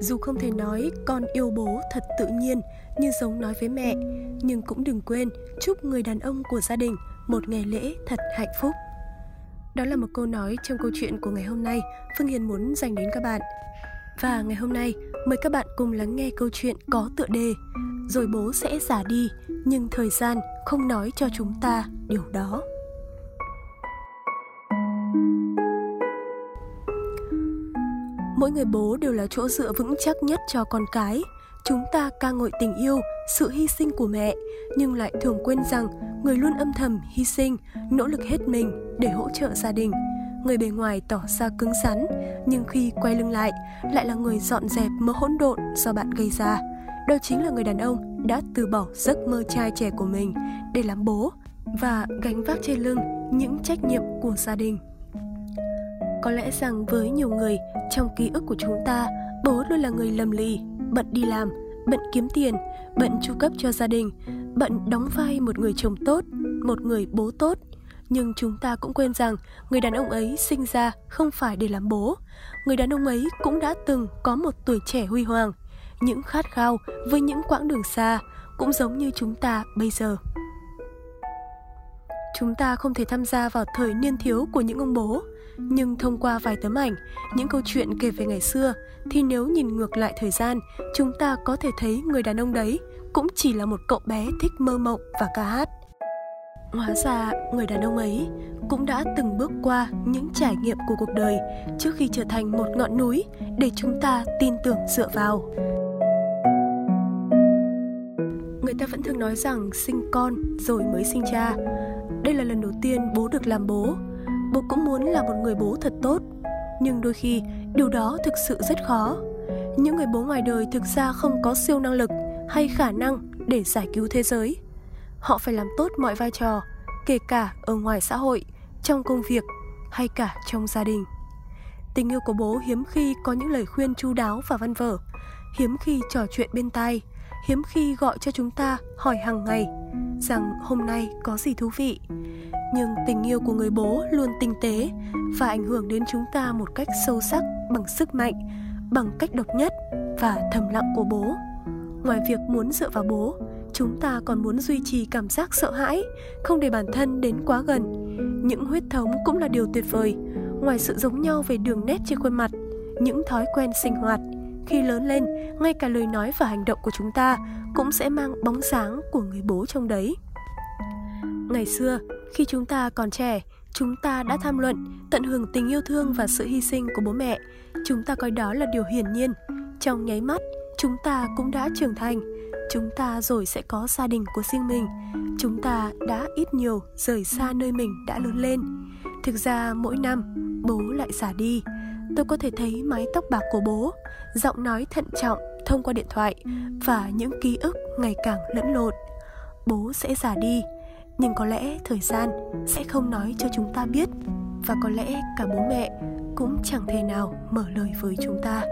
Dù không thể nói con yêu bố thật tự nhiên như giống nói với mẹ, nhưng cũng đừng quên chúc người đàn ông của gia đình một ngày lễ thật hạnh phúc. Đó là một câu nói trong câu chuyện của ngày hôm nay Phương Hiền muốn dành đến các bạn. Và ngày hôm nay, mời các bạn cùng lắng nghe câu chuyện có tựa đề Rồi bố sẽ già đi, nhưng thời gian không nói cho chúng ta điều đó. Mỗi người bố đều là chỗ dựa vững chắc nhất cho con cái. Chúng ta ca ngợi tình yêu, sự hy sinh của mẹ, nhưng lại thường quên rằng người luôn âm thầm hy sinh, nỗ lực hết mình để hỗ trợ gia đình. Người bề ngoài tỏ ra cứng rắn, nhưng khi quay lưng lại, lại là người dọn dẹp mớ hỗn độn do bạn gây ra. Đó chính là người đàn ông đã từ bỏ giấc mơ trai trẻ của mình để làm bố và gánh vác trên lưng những trách nhiệm của gia đình. Có lẽ rằng với nhiều người, trong ký ức của chúng ta, bố luôn là người lầm lì, bận đi làm, bận kiếm tiền, bận chu cấp cho gia đình, bận đóng vai một người chồng tốt, một người bố tốt. Nhưng chúng ta cũng quên rằng người đàn ông ấy sinh ra không phải để làm bố. Người đàn ông ấy cũng đã từng có một tuổi trẻ huy hoàng, những khát khao với những quãng đường xa, cũng giống như chúng ta bây giờ. Chúng ta không thể tham gia vào thời niên thiếu của những ông bố, nhưng thông qua vài tấm ảnh, những câu chuyện kể về ngày xưa, thì nếu nhìn ngược lại thời gian, chúng ta có thể thấy người đàn ông đấy cũng chỉ là một cậu bé thích mơ mộng và ca hát. Hóa ra, người đàn ông ấy cũng đã từng bước qua những trải nghiệm của cuộc đời trước khi trở thành một ngọn núi để chúng ta tin tưởng dựa vào. Người ta vẫn thường nói rằng sinh con rồi mới sinh cha. Đây là lần đầu tiên bố được làm bố, bố cũng muốn là một người bố thật tốt. Nhưng đôi khi điều đó thực sự rất khó. Những người bố ngoài đời thực ra không có siêu năng lực hay khả năng để giải cứu thế giới. Họ phải làm tốt mọi vai trò kể cả ở ngoài xã hội trong công việc hay cả trong gia đình. Tình yêu của bố hiếm khi có những lời khuyên chu đáo và văn vở hiếm khi trò chuyện bên tai hiếm khi gọi cho chúng ta hỏi hàng ngày rằng hôm nay có gì thú vị. Nhưng tình yêu của người bố luôn tinh tế và ảnh hưởng đến chúng ta một cách sâu sắc bằng sức mạnh, bằng cách độc nhất và thầm lặng của bố. Ngoài việc muốn dựa vào bố, chúng ta còn muốn duy trì cảm giác sợ hãi, không để bản thân đến quá gần. Những huyết thống cũng là điều tuyệt vời. Ngoài sự giống nhau về đường nét trên khuôn mặt, những thói quen sinh hoạt, khi lớn lên, ngay cả lời nói và hành động của chúng ta cũng sẽ mang bóng dáng của người bố trong đấy. Ngày xưa, khi chúng ta còn trẻ, chúng ta đã tham luận, tận hưởng tình yêu thương và sự hy sinh của bố mẹ. Chúng ta coi đó là điều hiển nhiên. Trong nháy mắt, chúng ta cũng đã trưởng thành. Chúng ta rồi sẽ có gia đình của riêng mình. Chúng ta đã ít nhiều rời xa nơi mình đã lớn lên. Thực ra, mỗi năm, bố lại già đi. Tôi có thể thấy mái tóc bạc của bố, giọng nói thận trọng thông qua điện thoại và những ký ức ngày càng lẫn lộn. Bố sẽ già đi, nhưng có lẽ thời gian sẽ không nói cho chúng ta biết và có lẽ cả bố mẹ cũng chẳng thể nào mở lời với chúng ta.